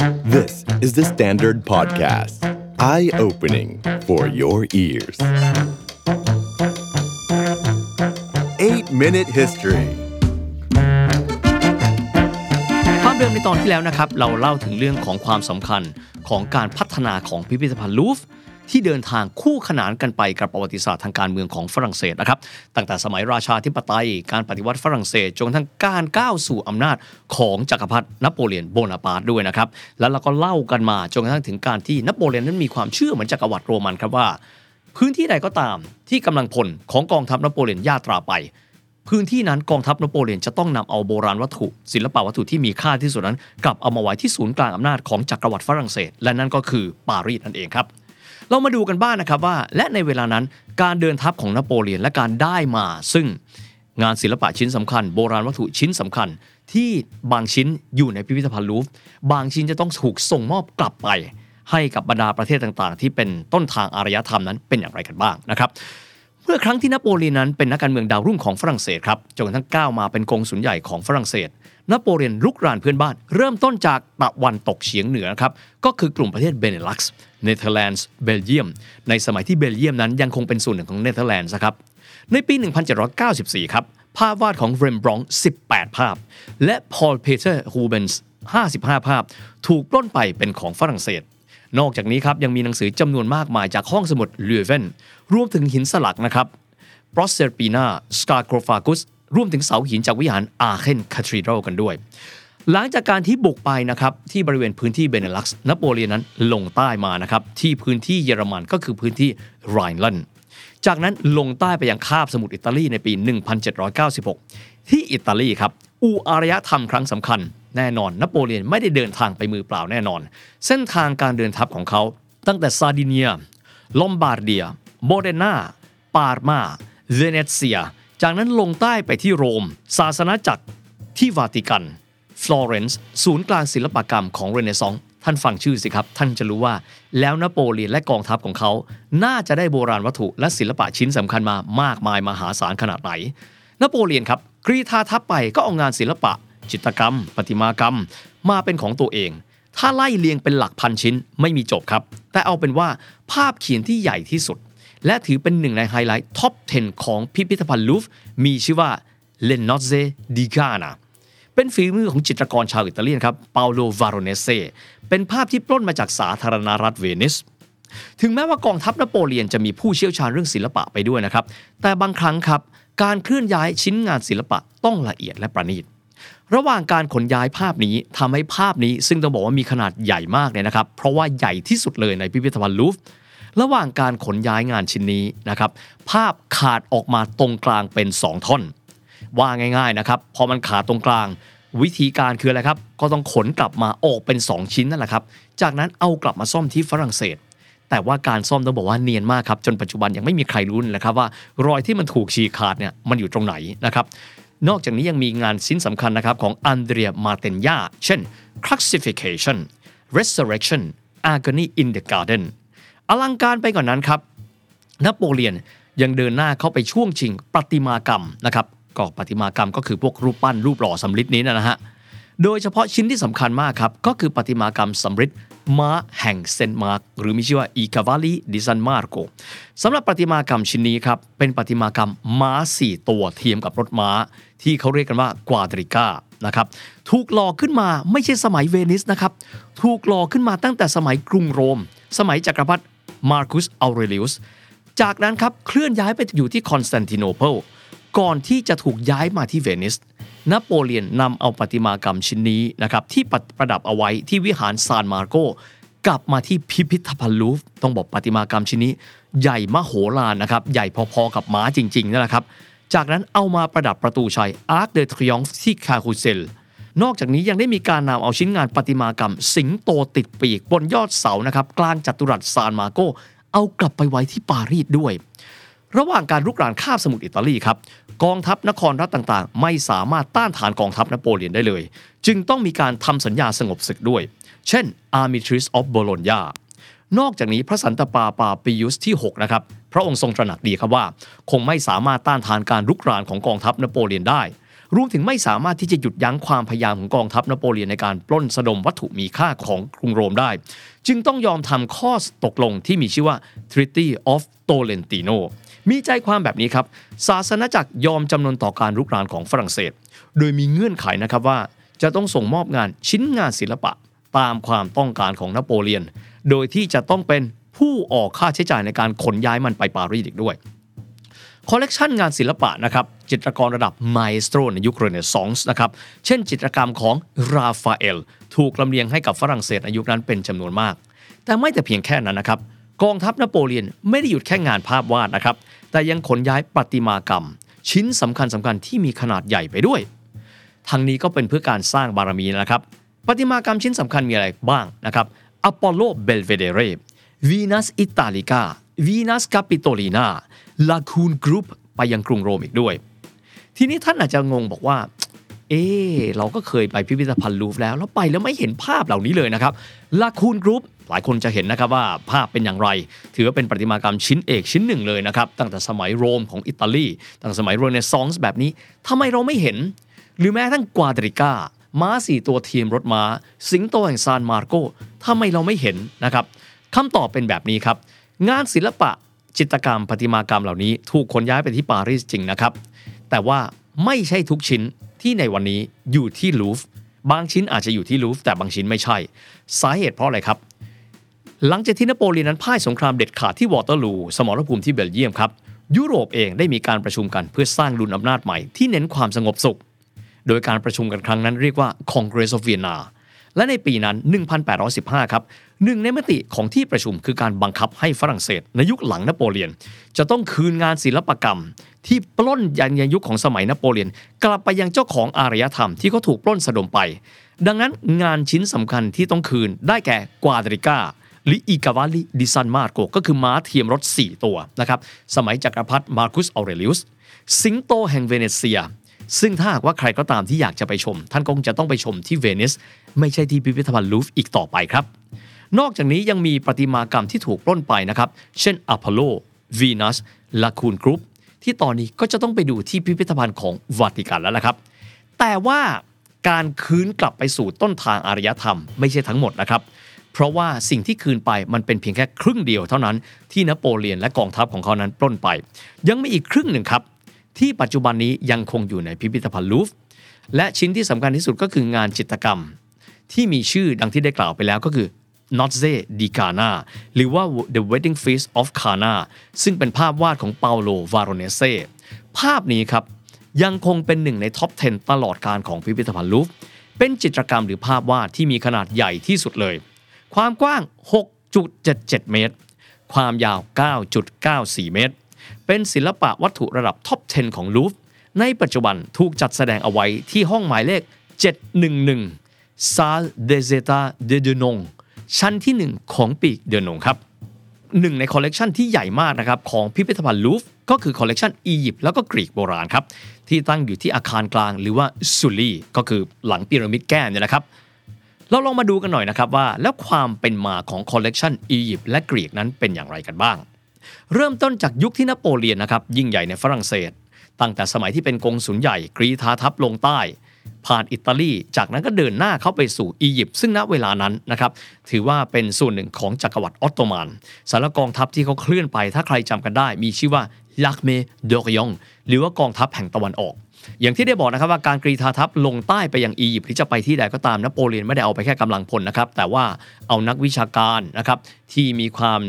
This is the Standard Podcast. Eye-opening for your ears. 8-Minute History ภาพเดิมในตอนที่แล้วนะครับ เราเล่าถึงเรื่องของความสำคัญของการพัฒนาของพิพิธภัณฑ์ลูฟร์ ที่เดินทางคู่ขนานกันไปกับประวัติศาสตร์ทางการเมืองของฝรั่งเศสนะครับตั้งแต่สมัยราชาธิปไตย การปฏิวัติฝรั่งเศสจนทั่งการก้าวสู่อำนาจของจักรพรรดินโปเลียนโบนาปาร์ตด้วยนะครับแล้วเราก็เล่ากันมาจนกระทั่งถึงการที่นโปเลียนนั้นมีความเชื่อเหมือนจักรวรรดิโรมันครับว่า พื้นที่ใดก็ตามที่กำลังพลของกองทัพนโปเลียนยาตราไปพื้นที่นั้นกองทัพนโปเลียนจะต้องนำเอาโบราณวัตถุ ศิลปวัตถุที่มีค่าที่สุดนั้น กลับเอามาไว้ที่ศูนย์กลางอำนาจของจักรวรรดิฝรั่งเศส และนั่นก็คือปารีสนั่นเองครับ เรามาดูกันบ้างนะครับว่า และในเวลานั้นการเดินทัพของนโปเลียนและการได้มาซึ่งงานศิลปะชิ้นสำคัญ โบราณวัตถุชิ้นสำคัญ ที่บางชิ้นอยู่ในพิพิธภัณฑ์ลูฟวร์บางชิ้นจะต้องถูกส่งมอบกลับไป ให้กับบรรดาประเทศต่างๆ ที่เป็นต้นทางอารยธรรมนั้นเป็นอย่างไรกันบ้างนะครับเมื่อครั้งที่นโปเลียนนั้นเป็นนักการเมืองดาวรุ่งของฝรั่งเศสครับจนกระทั่งก้าวมาเป็นกงสุลใหญ่ของฝรั่งเศส นโปเลียนรุกรานเพื่อนบ้าน เริ่มต้นจากตะวันตกเฉียงเหนือครับก็คือกลุ่มประเทศเบเนลักซ์เนเธอร์แลนด์เบลเยียม ในสมัยที่เบลเยียมนั้นยังคงเป็นส่วนหนึ่งของเนเธอร์แลนด์นะครับในปี 1794 ครับภาพวาดของเรมบรันต์ 18 ภาพ และพอลเพเทอร์รูเบนส์55 ภาพ ถูกปล้นไปเป็นของฝรั่งเศส นอกจากนี้ครับยังมีหนังสือจำนวนมากมายจากห้องสมุดลูเวนรวมถึงหินสลักนะครับ Proserpina sarcophagus รวมถึงเสาหินจากวิหารอาเคน Cathedral กันด้วย หลังจากการที่บุกไปนะครับที่บริเวณพื้นที่เบเนลักซ์นโปเลียนนั้นลงใต้มานะครับที่พื้นที่เยอรมันก็คือพื้นที่ไรน์แลนด์จากนั้นลงใต้ไปยังคาบสมุทรอิตาลีในปี 1796 ที่อิตาลีครับ อู่อารยธรรมครั้งสำคัญ แน่นอนนโปเลียนไม่ได้เดินทางไปมือเปล่าแน่นอน เส้นทางการเดินทัพของเขาตั้งแต่ซาร์ดิเนีย ลอมบาร์เดีย โมเดนา ปาร์มา เวเนเซีย จากนั้นลงใต้ไปที่โรม ศาสนาจักรที่วาติกัน ฟลอเรนซ์ ศูนย์กลางศิลปกรรมของเรเนซองส์ท่านฟังชื่อสิครับ ท่านจะรู้ว่า แล้วนโปเลียนและกองทัพของเขา น่าจะได้โบราณวัตถุและศิลปะชิ้นสำคัญมามากมายมหาศาลขนาดไหน นโปเลียนครับ กรีธาทัพไปก็เอางานศิลปะ จิตรกรรม ประติมากรรม มาเป็นของตัวเอง ถ้าไล่เรียงเป็นหลักพันชิ้นไม่มีจบครับ แต่เอาเป็นว่าภาพเขียนที่ใหญ่ที่สุด และถือเป็นหนึ่งในไฮไลท์ top 10 ของพิพิธภัณฑ์ลูฟวร์มีชื่อว่า Le Nozze di Cana เป็นฝีมือของจิตรกรชาวอิตาเลียนครับเปาโลเวโรเนเซเป็นภาพที่ปล้นมาจากสาธารณรัฐเวนิสถึงแม้ว่ากองทัพนโปเลียนจะมีผู้เชี่ยวชาญเรื่องศิลปะไปด้วยนะครับ แต่บางครั้งครับการเคลื่อนย้ายชิ้นงานศิลปะต้องละเอียดและประณีต ระหว่างการขนย้ายภาพนี้ทำให้ภาพนี้ซึ่งต้องบอกว่ามีขนาดใหญ่มากเลยนะครับ เพราะว่าใหญ่ที่สุดเลยในพิพิธภัณฑ์ลูฟ ระหว่างการขนย้ายงานชิ้นนี้นะครับภาพขาดออกมาตรงกลางเป็น 2 ท่อน ว่าง่ายๆนะครับพอมันขาดตรงกลาง วิธีการคืออะไรครับ ก็ต้องขนกลับมาออกเป็น 2 ชิ้นนั่นแหละครับ จากนั้นเอากลับมาซ่อมที่ฝรั่งเศส แต่ว่าการซ่อมต้องบอกว่าเนียนมากครับจนปัจจุบันยังไม่มีใครรู้เลยครับว่ารอยที่มันถูกฉีกขาดเนี่ยมันอยู่ตรงไหนนะครับนอกจากนี้ยังมีงานชิ้นสำคัญนะครับของอันเดรียมาเตนยาเช่น crucifixion resurrection agony in the garden อลังการไปกว่านั้นครับนโปเลียนยังเดินหน้าเข้าไปช่วงชิงประติมากรรมนะครับก็ประติมากรรมก็คือพวกรูปปั้นรูปหล่อสำริดนี้นะฮะโดยเฉพาะชิ้นที่สำคัญมากครับก็คือประติมากรรมสำริดม้าแห่งเซนต์มาร์กหรือมีชื่อว่า I Cavalli di San Marco สำหรับประติมากรรมชิ้นนี้ครับเป็นประติมากรรมม้า 4 ตัวเทียมกับรถม้า ที่เขาเรียกกันว่า quadriga นะครับถูกหล่อขึ้นมาไม่ใช่สมัยเวนิสนะครับถูกหล่อขึ้นมาตั้งแต่สมัยกรุงโรม สมัยจักรพรรดิ มาร์คุสออเรลิอุสจากนั้นครับเคลื่อนย้ายไปอยู่ที่คอนสแตนติโนเปิลก่อนที่จะถูกย้ายมาที่เวนิสนโปเลียนนำเอาประติมากรรมชิ้นนี้นะครับที่ประดับเอาไว้ที่วิหารซานมาโกกลับมาที่พิพิธภัณฑ์ลูฟต้องบอกประติมากรรมชิ้นนี้ ใหญ่มโหฬารนะครับใหญ่พอๆกับม้าจริงๆนั่นแหละครับจากนั้นเอามาประดับประตูชัย Arc de Triomphe du Carrousel นอกจากนี้ยังได้มีการนำเอาชิ้นงานประติมากรรม สิงโตติดปีกบนยอดเสานะครับกลางจัตุรัสซานมาโกเอากลับไปไว้ที่ปารีสด้วย ระหว่างการรุกรานคาบสมุทรอิตาลีครับกองทัพนครรัฐต่างๆ ไม่สามารถต้านทานกองทัพนโปเลียนได้เลย จึงต้องมีการทำสัญญาสงบศึกด้วย เช่น Armistice of Bologna นอกจากนี้พระสันตะปาปาปิยุสที่ 6 นะครับ พระองค์ทรงตระหนักดีครับว่า คงไม่สามารถต้านทานการรุกรานของกองทัพนโปเลียนได้ รวมถึงไม่สามารถที่จะหยุดยั้งความพยายามของกองทัพนโปเลียนในการปล้นสะดมวัตถุมีค่าของกรุงโรมได้ จึงต้องยอมทำข้อตกลงที่มีชื่อว่า Treaty of Tolentino มีใจความแบบนี้ครับ ศาสนาจักรยอมจำนนต่อการรุกรานของฝรั่งเศส โดยมีเงื่อนไขนะครับว่า จะต้องส่งมอบงานชิ้นงานศิลปะ ตามความต้องการของนโปเลียน โดยที่จะต้องเป็นผู้ออกค่าใช้จ่ายในการขนย้ายมันไปปารีสอีกด้วย คอลเลกชันงานศิลปะนะครับจิตรกรระดับ maestro ในยุคเรเนซองส์นะครับเช่นจิตรกรรมของราฟาเอลถูกลำเลียงให้กับฝรั่งเศสในยุคนั้นเป็นจำนวนมาก แต่ไม่แต่เพียงแค่นั้นนะครับกองทัพนโปเลียนไม่ได้หยุดแค่งานภาพวาดนะครับแต่ยังขนย้ายประติมากรรม ชิ้นสำคัญสำคัญที่มีขนาดใหญ่ไปด้วยทั้งนี้ก็เป็นเพื่อการสร้างบารมีนะครับประติมากรรมชิ้นสำคัญมีอะไรบ้างนะครับ Apollo Belvedere Venus Italica Venus Capitolina Laocoön Group ไปยังกรุงโรมอีกด้วย ทีนี้ท่านอาจจะงงบอกว่า เออเราก็เคยไปพิพิธภัณฑ์ลูฟแล้ว แล้วไปแล้วไม่เห็นภาพเหล่านี้เลยนะครับ Laocoön Groupหลายคนจะเห็นนะครับว่าภาพเป็นอย่างไร ถือว่าเป็นประติมากรรมชิ้นเอกชิ้นหนึ่งเลยนะครับ ตั้งแต่สมัยโรมของอิตาลี ตั้งสมัยโรเนซองส์แบบนี้ทำไมเราไม่เห็น หรือแม้ทั้งกวาดริก้าม้าสี่ตัวทีมรถม้า สิงโตแห่งซานมาร์โกทำไมเราไม่เห็นนะครับคำตอบเป็นแบบนี้ครับ งานศิลปะ จิตรกรรมประติมากรรมเหล่านี้ถูกขนย้ายไปที่ปารีสจริงนะครับ แต่ว่าไม่ใช่ทุกชิ้นที่ในวันนี้อยู่ที่ลูฟ์บางชิ้นอาจจะอยู่ที่ลูฟ์แต่บางชิ้นไม่ใช่ สาเหตุเพราะอะไรครับ หลังจากที่นโปเลียนนั้นพ่ายสงครามเด็ดขาดที่วอเตอร์ลู สมรภูมิที่เบลเยียมครับ ยุโรปเองได้มีการประชุมกันเพื่อสร้างดุลอำนาจใหม่ที่เน้นความสงบสุข โดยการประชุมกันครั้งนั้นเรียกว่า Congress of Vienna และในปีนั้น 1815 ครับหนึ่งในมติของที่ประชุมคือการบังคับให้ฝรั่งเศส ในยุคหลังนโปเลียน จะต้องคืนงานศิลปกรรม ที่ปล้นยันในยุคของสมัยนโปเลียน กลับไปยังเจ้าของอารยธรรมที่เขาถูกปล้นสะดมไป ดังนั้นงานชิ้นสำคัญที่ต้องคืนได้แก่ quadriga หรือ I Cavalli di San Marco ก็คือม้าเทียมรถ 4 ตัวนะครับสมัยจักรพรรดิมาร์คุสออเรลิอุสสิงโตแห่งเวเนเซีย ซึ่งถ้าหากว่าใครก็ตามที่อยากจะไปชม ท่านคงจะต้องไปชมที่เวนิส ไม่ใช่ที่พิพิธภัณฑ์ลูฟอีกต่อไปครับ นอกจากนี้ยังมีประติมากรรมที่ถูกปล้นไปนะครับ เช่นอพอลโลวีนัส Laocoön Group ที่ตอนนี้ก็จะต้องไปดูที่พิพิธภัณฑ์ของวาติกันแล้วนะครับ แต่ว่าการคืนกลับไปสู่ต้นทางอารยธรรมไม่ใช่ทั้งหมดนะครับ เพราะว่าสิ่งที่คืนไปมันเป็นเพียงแค่ครึ่งเดียวเท่านั้นที่นโปเลียนและกองทัพของเขานั้นปล้นไป ยังมีอีกครึ่งหนึ่งครับ ที่ปัจจุบันนี้ยังคงอยู่ในพิพิธภัณฑ์ลูฟ์และชิ้นที่สำคัญที่สุดก็คืองานจิตรกรรม ที่มีชื่อดังที่ได้กล่าวไปแล้วก็คือ Nozze di Cana หรือว่า The Wedding Feast of Cana ซึ่งเป็นภาพวาดของเปาโลเวโรเนเซภาพนี้ครับยังคงเป็นหนึ่งใน top 10 ตลอดการของพิพิธภัณฑ์ลูฟเป็นจิตรกรรมหรือภาพวาดที่มีขนาดใหญ่ที่สุดเลย ความกว้าง 6.77 เมตร ความยาว 9.94 เมตร เป็นศิลปะวัตถุระดับ top 10 ของลูฟในปัจจุบันถูกจัดแสดงเอาไว้ที่ห้องหมายเลข 711 Salle des États de Denon ชั้นที่ 1 ของปีกเดนงครับหนึ่งในคอลเลกชันที่ใหญ่มากนะครับของพิพิธภัณฑ์ลูฟก็คือคอลเลกชันอียิปต์แล้วก็กรีกโบราณครับ ที่ตั้งอยู่ที่อาคารกลางหรือว่าซูลีก็คือหลังพีระมิดแก้วเนี่ยนะครับ เราลองมาดูกันหน่อยนะครับว่า แล้วความเป็นมาของคอลเลกชันอียิปต์และกรีกนั้นเป็นอย่างไรกันบ้าง เริ่มต้นจากยุคที่นโปเลียนนะครับยิ่งใหญ่ในฝรั่งเศส ตั้งแต่สมัยที่เป็นกงสุลใหญ่กรีธาทัพลงใต้ ผ่านอิตาลี จากนั้นก็เดินหน้าเข้าไปสู่อียิปต์ซึ่งณเวลานั้นนะครับถือว่าเป็นส่วนหนึ่งของจักรวรรดิออตโตมันสารกองทัพที่เขาเคลื่อนไปถ้าใครจำกันได้ มีชื่อว่าลักเมดอริองหรือว่ากองทัพแห่งตะวันออกอย่างที่ได้บอกนะครับว่าการกรีธาทัพลงใต้ไปยังอียิปต์หรือจะไปที่ใดก็ตามนโปเลียนไม่ได้เอาไปแค่กำลังพลนะครับแต่ว่าเอานักวิชาการนะครับที่มีความ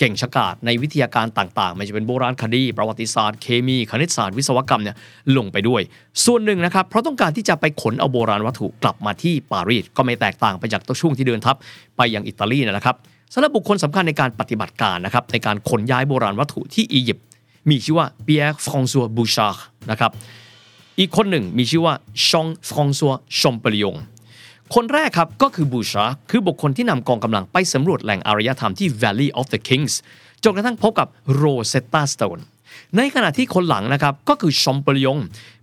เก่งฉกาจในวิทยาการต่างๆ ไม่ว่าจะเป็นโบราณคดี ประวัติศาสตร์ เคมี คณิตศาสตร์ วิศวกรรมเนี่ยลงไปด้วย ส่วนหนึ่งนะครับ เพราะต้องการที่จะไปขนเอาโบราณวัตถุกลับมาที่ปารีส ก็ไม่แตกต่างไปจากตัวช่วงที่เดินทัพไปยังอิตาลีนะครับสำหรับบุคคลสำคัญในการปฏิบัติการนะครับในการขนย้ายโบราณวัตถุที่อียิปต์มีชื่อว่าเปียร์ฟรองซัวบูชาร์นะครับอีกคนหนึ่งมีชื่อว่าชองฟรองซัวชอมเปริอง คนแรกครับก็คือบูชาคือบุคคลที่นำกองกำลังไปสำรวจแหล่งอารยธรรมที่ Valley of the Kings จนกระทั่งพบกับ Rosetta Stone ในขณะที่คนหลังนะครับก็คือชองโปลิยง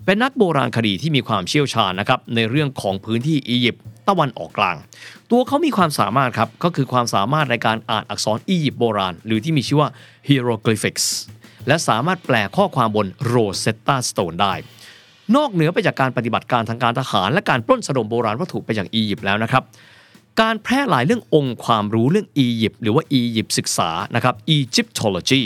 เป็นนักโบราณคดีที่มีความเชี่ยวชาญนะครับในเรื่องของพื้นที่อียิปต์ตะวันออกกลาง ตัวเขามีความสามารถครับก็คือความสามารถในการอ่านอักษรอียิปต์โบราณ หรือที่มีชื่อว่า hieroglyphics และสามารถแปลข้อความบน Rosetta Stone ได้ นอกเหนือไปจากการปฏิบัติการทางการทหาร และการปล้นสะดมโบราณวัตถุไปจากอียิปต์แล้วนะครับ การแพร่หลายเรื่ององค์ความรู้เรื่องอียิปต์หรือว่าอียิปต์ศึกษานะครับ Egyptology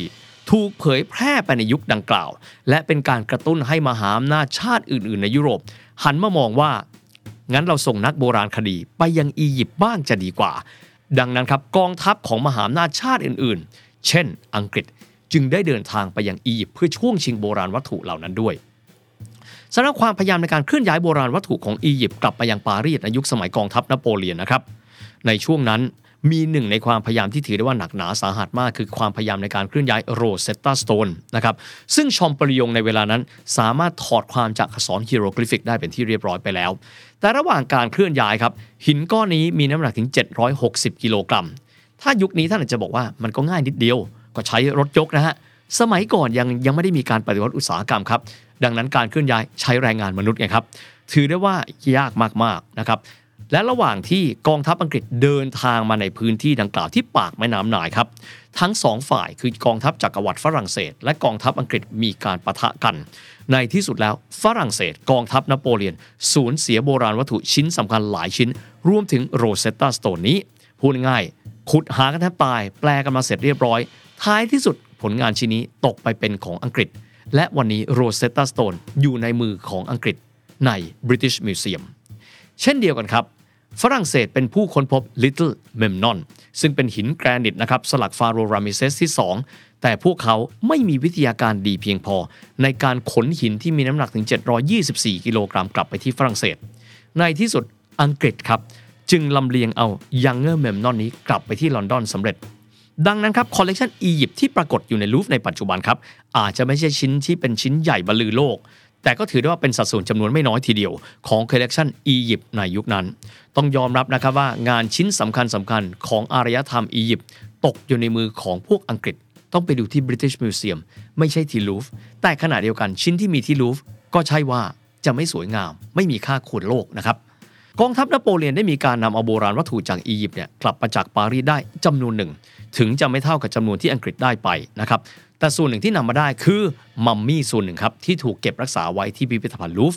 ถูกเผยแพร่ไปในยุคดังกล่าว และเป็นการกระตุ้นให้มหาอำนาจชาติอื่น ๆ ในยุโรป หันมามองว่า งั้นเราส่งนักโบราณคดีไปยังอียิปต์บ้างจะดีกว่า ดังนั้นครับกองทัพของมหาอำนาจชาติอื่น ๆ เช่น อังกฤษจึงได้เดินทางไปยังอียิปต์เพื่อช่วงชิงโบราณวัตถุเหล่านั้นด้วย สำหรับความพยายามในการเคลื่อนย้ายโบราณวัตถุของอียิปต์กลับไปยังปารีสในยุคสมัยกองทัพนโปเลียนนะครับในช่วงนั้นมีหนึ่งในความพยายามที่ถือได้ว่าหนักหนาสาหัสมาก คือความพยายามในการเคลื่อนย้ายโรเซตตาสโตนนะครับซึ่งชอมปริยงในเวลานั้นสามารถถอดความจากอักษรฮีโรกลิฟิกได้เป็นที่เรียบร้อยไปแล้ว แต่ระหว่างการเคลื่อนย้ายครับหินก้อนนี้มีน้ำหนักถึง 760 กิโลกรัม ถ้ายุคนี้ท่านอาจจะบอกว่ามันก็ง่ายนิดเดียว ก็ใช้รถยกนะฮะ สมัยก่อนยังยังไม่ได้มีการปฏิวัติอุตสาหกรรมครับดังนั้นการเคลื่อนย้ายใช้แรงงานมนุษย์ไงครับถือได้ว่ายากมากๆนะครับและระหว่างที่กองทัพอังกฤษเดินทางมาในพื้นที่ดังกล่าวที่ปากแม่น้ำนายครับ ทั้งสองฝ่ายคือกองทัพจักรวรรดิฝรั่งเศส และกองทัพอังกฤษมีการปะทะกัน ในที่สุดแล้วฝรั่งเศส กองทัพนโปเลียน สูญเสียโบราณวัตถุชิ้นสำคัญหลายชิ้น รวมถึงโรเซตตาสโตนนี้ พูดง่ายขุดหากันแทบตาย แปลกันมาเสร็จเรียบร้อย ท้ายที่สุด ผลงานชิ้นนี้ตกไปเป็นของอังกฤษ และวันนี้โรเซตตาสโตนอยู่ในมือของอังกฤษใน British Museum เช่นเดียวกันครับ ฝรั่งเศสเป็นผู้ค้นพบ Little Memnon ซึ่งเป็นหินแกรนิตนะครับสลักฟาโรห์รามิเซสที่ 2 แต่พวกเขาไม่มีวิทยาการดีเพียงพอ ในการขนหินที่มีน้ำหนักถึง 724 กิโลกรัมกลับไปที่ฝรั่งเศส ในที่สุดอังกฤษครับ จึงลำเลียงเอา Younger Memnon นี้กลับไปที่ลอนดอนสำเร็จ ดังนั้นครับคอลเลกชันอียิปต์ที่ปรากฏอยู่ในลูฟในปัจจุบันครับอาจจะไม่ใช่ชิ้นที่เป็นชิ้นใหญ่บรรลือโลก แต่ก็ถือได้ว่าเป็นสัดส่วนจำนวนไม่น้อยทีเดียว ของคอลเลกชันอียิปต์ในยุคนั้น ต้องยอมรับนะครับว่างานชิ้นสำคัญสำคัญของอารยธรรมอียิปต์ตกอยู่ในมือของพวกอังกฤษ ต้องไปดูที่ British Museum ไม่ใช่ที่ลูฟแต่ขณะเดียวกันชิ้นที่มีที่ลูฟก็ใช่ว่าจะไม่สวยงาม ไม่มีค่าควรโลกนะครับ กองทัพนโปเลียนได้มีการนำเอาโบราณวัตถุจากอียิปต์เนี่ยกลับมาจากปารีสได้จำนวนหนึ่ง ถึงจะไม่เท่ากับจำนวนที่อังกฤษได้ไปนะครับแต่ส่วนหนึ่งที่นำมาได้คือมัมมี่ส่วนหนึ่งครับที่ถูกเก็บรักษาไว้ที่พิพิธภัณฑ์ลูฟ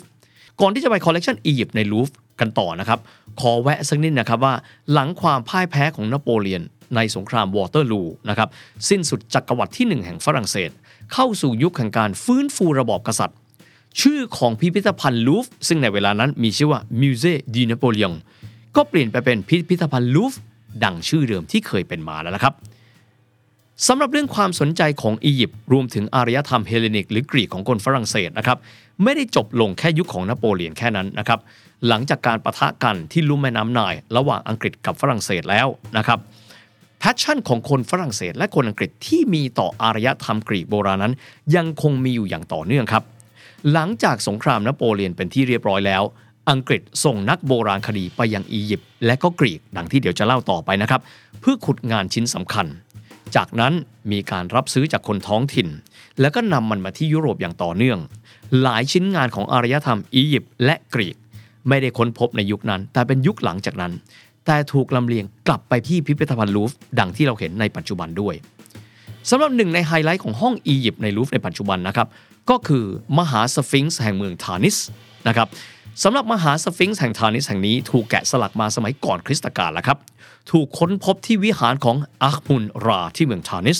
ก่อนที่จะไปคอลเลกชันอียิปต์ในลูฟกันต่อนะครับขอแวะสักนิดนะครับว่าหลังความพ่ายแพ้ของนโปเลียนในสงครามวอเตอร์ลูนะครับสิ้นสุดจักรวรรดิที่หนึ่งแห่งฝรั่งเศส เข้าสู่ยุคแห่งการฟื้นฟูระบอบกษัตริย์ ชื่อของพิพิธภัณฑ์ลูฟซึ่งในเวลานั้นมีชื่อว่า Musée du Napoléon ก็เปลี่ยนไปเป็นพิพิธภัณฑ์ลูฟดังชื่อเดิมที่เคยเป็นมาแล้วนะครับสำหรับเรื่องความสนใจของอียิปต์รวมถึงอารยธรรมเฮเลนิก หรือกรีกของคนฝรั่งเศสนะครับไม่ได้จบลงแค่ยุคของนโปเลียนแค่นั้นนะครับหลังจากการปะทะกันที่ลุ่มแม่น้ำไนล์ระหว่างอังกฤษกับฝรั่งเศสแล้วนะครับ passion ของคนฝรั่งเศสและคนอังกฤษที่มีต่ออารยธรรมกรีกโบราณนั้น ยังคงมีอยู่อย่างต่อเนื่องครับ หลังจากสงครามนโปเลียนเป็นที่เรียบร้อยแล้ว อังกฤษส่งนักโบราณคดีไปยังอียิปต์และก็กรีกดังที่เดี๋ยวจะเล่าต่อไปนะครับ เพื่อขุดงานชิ้นสำคัญ จากนั้นมีการรับซื้อจากคนท้องถิ่น แล้วก็นำมันมาที่ยุโรปอย่างต่อเนื่อง หลายชิ้นงานของอารยธรรมอียิปต์และกรีก ไม่ได้ค้นพบในยุคนั้น แต่เป็นยุคหลังจากนั้น แต่ถูกลำเลียงกลับไปที่พิพิธภัณฑ์ลูฟ์ดังที่เราเห็นในปัจจุบันด้วยสำหรับหนึ่งในไฮไลท์ของห้องอียิปต์ในลูฟ์ในปัจจุบันนะครับ ก็คือมหาสฟิงซ์แห่งเมืองทานิสนะครับสำหรับมหาสฟิงซ์แห่งทานิสแห่งนี้ถูกแกะสลักมาสมัยก่อนคริสตกาลแล้วครับ ถูกค้นพบที่วิหารของอัคมุนราที่เมืองทานิส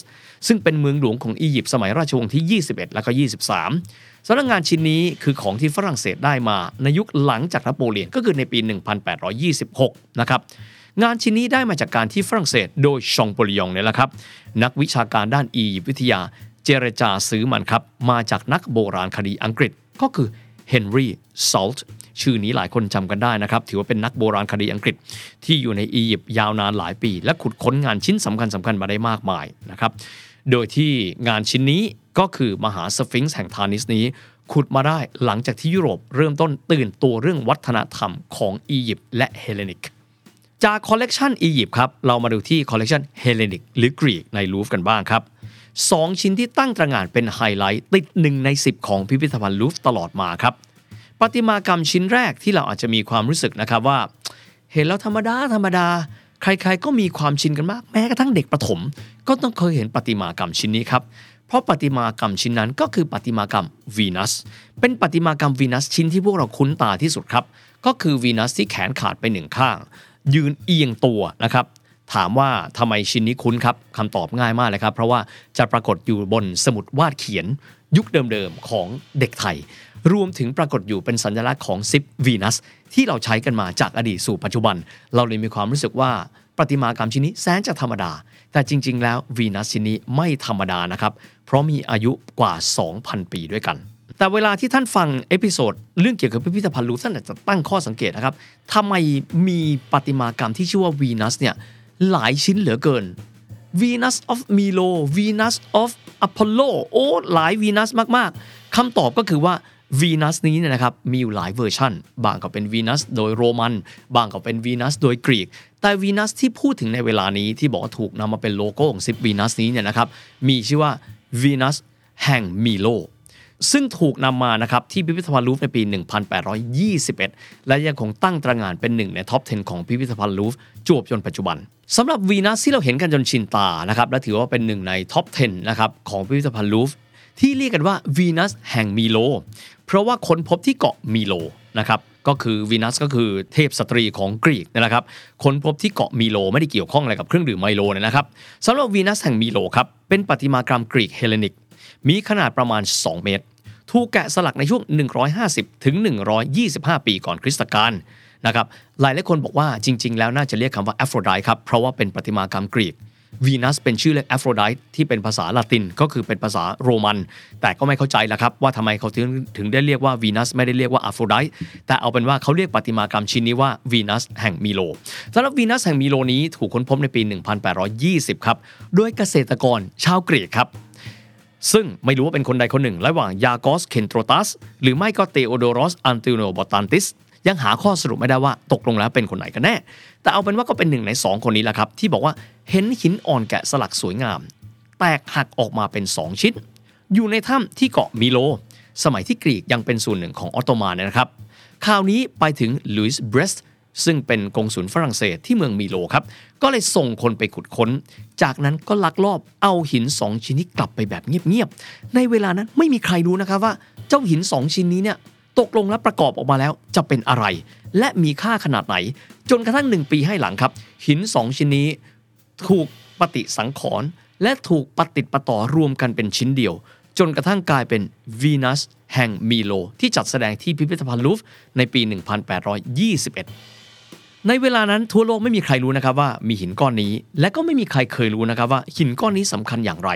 ซึ่งเป็นเมืองหลวงของอียิปต์สมัยราชวงศ์ที่ 21 และก็ 23สำนักงานชิ้นนี้คือของที่ฝรั่งเศสได้มาในยุคหลังจากนโปเลียนก็คือในปี 1826 นะครับงานชิ้นนี้ได้มาจากการที่ฝรั่งเศสโดยชองโปลิยองเนี่ยแหละครับ นักวิชาการด้านอียิปต์วิทยา เจรจาซื้อมันครับ มาจากนักโบราณคดีอังกฤษก็คือเฮนรี่ซอลต์ชื่อนี้หลายคนจำกันได้นะครับ ถือว่าเป็นนักโบราณคดีอังกฤษ ที่อยู่ในอียิปต์ยาวนานหลายปี และขุดค้นงานชิ้นสำคัญสำคัญมาได้มากมายนะครับ โดยที่งานชิ้นนี้ก็คือมหาสฟิงซ์แห่งทานิสนี้ ขุดมาได้หลังจากที่ยุโรปเริ่มต้นตื่นตัวเรื่องวัฒนธรรมของอียิปต์และเฮเลนิกจากคอลเลกชันอียิปต์ครับเรามาดูที่คอลเลกชันเฮเลนิกหรือกรีกในลูฟกันบ้างครับ สองชิ้นที่ตั้งตระหง่านเป็นไฮไลท์ติดหนึ่งใน 10 ของพิพิธภัณฑ์ลูฟร์ตลอดมาครับประติมากรรมชิ้นแรกที่เราอาจจะมีความรู้สึกนะครับว่า เห็นแล้วธรรมดาธรรมดา ใครๆก็มีความชินกันมาก แม้กระทั่งเด็กประถม ก็ต้องเคยเห็นประติมากรรมชิ้นนี้ครับเพราะประติมากรรมชิ้นนั้นก็คือประติมากรรมวีนัสเป็นประติมากรรมวีนัสชิ้นที่พวกเราคุ้นตาที่สุดครับ ก็คือวีนัสที่แขนขาดไปหนึ่งข้าง ยืนเอียงตัวนะครับ ถามว่าทำไมชิ้นนี้คุ้นครับคำตอบง่ายมากเลยครับ เพราะว่าจะปรากฏอยู่บนสมุดวาดเขียนยุคเดิมๆของเด็กไทย รวมถึงปรากฏอยู่เป็นสัญลักษณ์ของซิปวีนัสที่เราใช้กันมาจากอดีตสู่ปัจจุบัน เราเลยมีความรู้สึกว่าประติมากรรมชิ้นนี้แสนจะธรรมดา แต่จริง ๆ แล้ววีนัสชิ้นนี้ไม่ธรรมดานะครับ เพราะมีอายุกว่า 2,000 ปีด้วยกัน แต่เวลาที่ท่านฟัง episode เรื่องเกี่ยวกับพิพิธภัณฑ์ลูฟท่านอาจจะตั้งข้อสังเกตนะครับทำไมมีประติมากรรมที่ชื่อว่าวีนัสเนี่ย หลายชิ้นเหลือเกิน Venus of Milo Venus of Apollo โอ้หลายวีนัสมากๆคำตอบก็คือว่าวีนัสนี้เนี่ยนะครับมีอยู่หลายเวอร์ชันบ้างก็เป็นวีนัสโดยโรมัน บ้างก็เป็นวีนัสโดยกรีก แต่วีนัสที่พูดถึงในเวลานี้ที่บอกว่าถูกนำมาเป็นโลโก้ของซิปวีนัสนี้เนี่ยนะครับมีชื่อว่าวีนัสแห่งมิโล ซึ่งถูกนำมานะครับที่พิพิธภัณฑ์ลูฟในปี 1821 และยังคงตั้งตระหง่านเป็นหนึ่งใน top 10 ของพิพิธภัณฑ์ลูฟจวบจนปัจจุบันสำหรับวีนัสที่เราเห็นกันจนชินตานะครับและถือว่าเป็นหนึ่งใน top 10 นะครับของพิพิธภัณฑ์ลูฟที่เรียกกันว่าวีนัสแห่งมิโล เพราะว่าค้นพบที่เกาะมิโลนะครับก็คือวีนัสก็คือเทพสตรีของกรีกนะครับค้นพบที่เกาะมิโลไม่ได้เกี่ยวข้องอะไรกับเครื่องดื่มไมโลนะครับสำหรับวีนัสแห่งมิโลครับเป็นประติมากรรมกรีกเฮเลนิก มีขนาดประมาณ 2 เมตร ถูกแกะสลักในช่วง 150 ถึง 125 ปีก่อนคริสตกาลนะครับหลายหลายคนบอกว่าจริง ๆ แล้วน่าจะเรียกคำว่าแอฟโรไดท์ครับ เพราะว่าเป็นประติมากรรมกรีกวีนัสเป็นชื่อเรียกแอฟโรไดท์ที่เป็นภาษาละตินก็คือเป็นภาษาโรมัน แต่ก็ไม่เข้าใจละครับ ว่าทำไมเขาถึงถึงได้เรียกว่าวีนัสไม่ได้เรียกว่าแอฟโรไดท์แต่เอาเป็นว่าเขาเรียกประติมากรรมชิ้นนี้ว่าวีนัสแห่งมิโลสำหรับวีนัสแห่งมิโลนี้ถูกค้นพบในปี 1820 ครับ โดยเกษตรกรชาวกรีกครับ ซึ่งไม่รู้ว่าเป็นคนใดคนหนึ่ง ระหว่างยอร์กอสเคนโทรตัสหรือไม่ก็เตโอโดรอสอันติโนบอตันติสยังหาข้อสรุปไม่ได้ว่าตกลงแล้วเป็นคนไหนกันแน่ แต่เอาเป็นว่าก็เป็นหนึ่งในสองคนนี้แหละครับ ที่บอกว่าเห็นหินอ่อนแกะสลักสวยงาม แตกหักออกมาเป็น 2 ชิ้น อยู่ในถ้ำที่เกาะมิโล สมัยที่กรีกยังเป็นส่วนหนึ่งของออตโตมันนะครับข่าวนี้ไปถึงลุยส์เบรสต์ ซึ่งเป็นกงสุลฝรั่งเศสที่เมืองมิโลครับ ก็เลยส่งคนไปขุดค้น จากนั้นก็ลักลอบเอาหิน2ชิ้นนี้กลับไปแบบเงียบๆ ในเวลานั้นไม่มีใครรู้นะครับว่าเจ้าหิน2ชิ้นนี้เนี่ยตกลงและประกอบออกมาแล้วจะเป็นอะไร และมีค่าขนาดไหน จนกระทั่งหนึ่งปีให้หลังครับ หิน2ชิ้นนี้ถูกปฏิสังขรณ์และถูกปฏิดประต่อรวมกันเป็นชิ้นเดียว จนกระทั่งกลายเป็นวีนัสแห่งมิโล ที่จัดแสดงที่พิพิธภัณฑ์ลูฟในปี 1821 ในเวลานั้นทั่วโลกไม่มีใครรู้นะครับว่ามีหินก้อนนี้ และก็ไม่มีใครเคยรู้นะครับว่าหินก้อนนี้สำคัญอย่างไร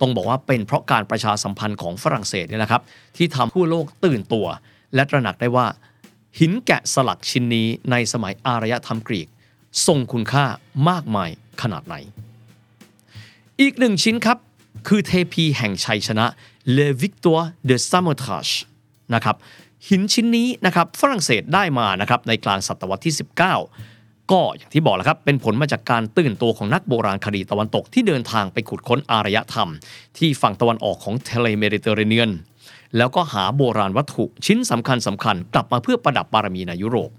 ต้องบอกว่าเป็นเพราะการประชาสัมพันธ์ของฝรั่งเศสเนี่ยนะครับ ที่ทำทั่วโลกตื่นตัว และตระหนักได้ว่า หินแกะสลักชิ้นนี้ในสมัยอารยธรรมกรีก ทรงคุณค่ามากมายขนาดไหน อีกหนึ่งชิ้นครับ คือเทพีแห่งชัยชนะ Le Victoire de Samothrace นะครับ หินชิ้นนี้นะครับฝรั่งเศสได้มานะครับในกลางศตวรรษที่ 19 ก็อย่างที่บอกแล้วครับเป็นผลมาจากการตื่นตัวของนักโบราณคดีตะวันตกที่เดินทางไปขุดค้นอารยธรรม ที่ฝั่งตะวันออกของทะเลเมดิเตอร์เรเนียน แล้วก็หาโบราณวัตถุชิ้นสำคัญสำคัญกลับมาเพื่อประดับบารมีในยุโรป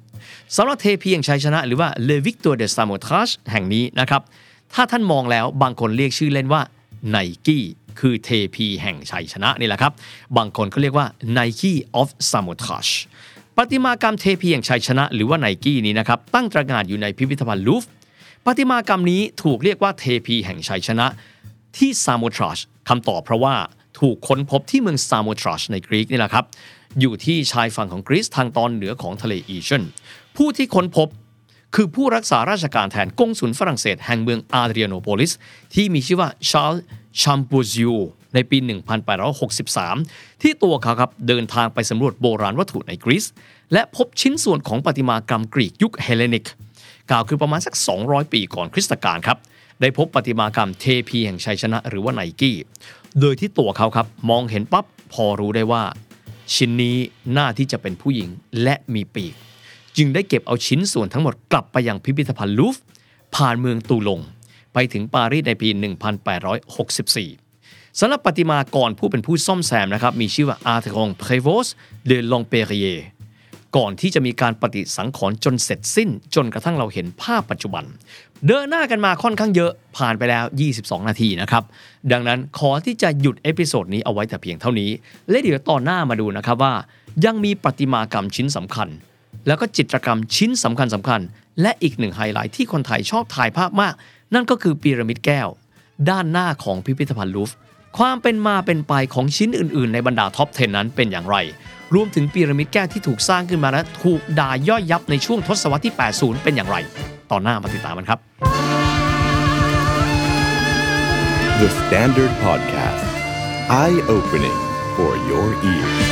สำหรับเทพีแห่งชัยชนะ หรือว่า Le Victor de Samothrace แห่งนี้นะครับถ้าท่านมองแล้วบางคนเรียกชื่อเล่นว่าไนกี้ คือเทพีแห่งชัยชนะนี่แหละครับ บางคนก็เรียกว่า Nike of Samothrace ประติมากรรมเทพีแห่งชัยชนะ หรือว่าไนกี้นี้นะครับตั้งตระหง่านอยู่ในพิพิธภัณฑ์ลูฟ์ประติมากรรมนี้ถูกเรียกว่าเทพีแห่งชัยชนะ ที่ซาโมทรัชคำตอบเพราะว่าถูกค้นพบที่เมืองซาโมทรัชในกรีกนี่แหละครับ อยู่ที่ชายฝั่งของกรีซทางตอนเหนือของทะเลอีเจียนผู้ที่ค้นพบคือผู้รักษาราชการแทนกงสุลฝรั่งเศสแห่งเมืองอาเดรียโนโปลิส ที่มีชื่อว่าชาร์ล ชองปัวโซในปี 1863 ที่ตัวเขาครับเดินทางไปสำรวจโบราณวัตถุในกรีซและพบชิ้นส่วนของประติมากรรมกรีกยุคเฮเลนิกกล่าวคือประมาณสัก 200 ปีก่อนคริสตกาลครับ ได้พบประติมากรรมเทพีแห่งชัยชนะหรือว่าไนกี้ โดยที่ตัวเขาครับมองเห็นปั๊บพอรู้ได้ว่า ชิ้นนี้น่าที่จะเป็นผู้หญิงและมีปีก จึงได้เก็บเอาชิ้นส่วนทั้งหมดกลับไปยังพิพิธภัณฑ์ลูฟผ่านเมืองตูลง ไปถึงปารีสในปี 1864สำหรับประติมากรผู้เป็นผู้ซ่อมแซมนะครับมีชื่อว่าอาร์เทองเพรโวสเดลองเปเรียก่อนที่จะมีการปฏิสังขรณ์จนเสร็จสิ้น จนกระทั่งเราเห็นภาพปัจจุบัน เดินหน้ากันมาค่อนข้างเยอะผ่านไปแล้ว 22 นาทีนะครับ ดังนั้นขอที่จะหยุด episode นี้เอาไว้แต่เพียงเท่านี้ และเดี๋ยวตอนหน้ามาดูนะครับว่า ยังมีประติมากรรมชิ้นสำคัญ แล้วก็จิตรกรรมชิ้นสำคัญสำคัญ และอีกหนึ่งไฮไลท์ที่คนไทยชอบถ่ายภาพมาก นั่นก็คือพีระมิดแก้ว ด้านหน้าของพิพิธภัณฑ์ลูฟ์ความเป็นมาเป็นไปของชิ้นอื่น ๆ ในบรรดา top 10 นั้นเป็นอย่างไร รวมถึงพีระมิดแก้วที่ถูกสร้างขึ้นมาและถูกด่าย่อยยับในช่วงทศวรรษที่ 80 เป็นอย่างไรตอนหน้ามาติดตามกันครับ The Standard Podcast. Eye opening for your ears.